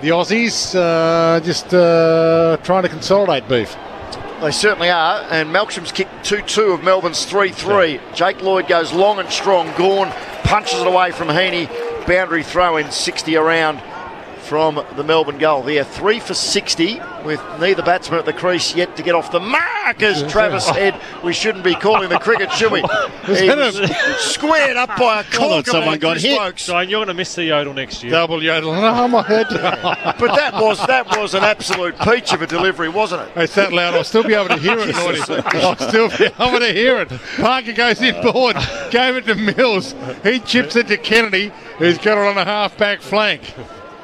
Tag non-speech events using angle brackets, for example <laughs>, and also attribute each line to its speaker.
Speaker 1: the Aussies uh, just uh, trying to consolidate beef.
Speaker 2: They certainly are. And Melksham's kicked 2 2 of Melbourne's 3 3. Jake Lloyd goes long and strong. Gawn punches it away from Heeney. Boundary throw in 60 around from the Melbourne goal. They're three for 60 with neither batsman at the crease yet to get off the mark as Travis <laughs> said we shouldn't be calling the cricket, should we? <laughs> He was squared up by a cork
Speaker 3: someone got hit.
Speaker 2: Blokes.
Speaker 4: So you're going to miss the yodel next year.
Speaker 1: Double yodel. <laughs> Oh, my head.
Speaker 2: But that was that was an absolute peach of a delivery, wasn't it?
Speaker 1: It's that loud. I'll still be able to hear it, I'll still be able to hear it. Parker goes inboard, gave it to Mills. He chips it to Kennedy, who's got it on a half back flank.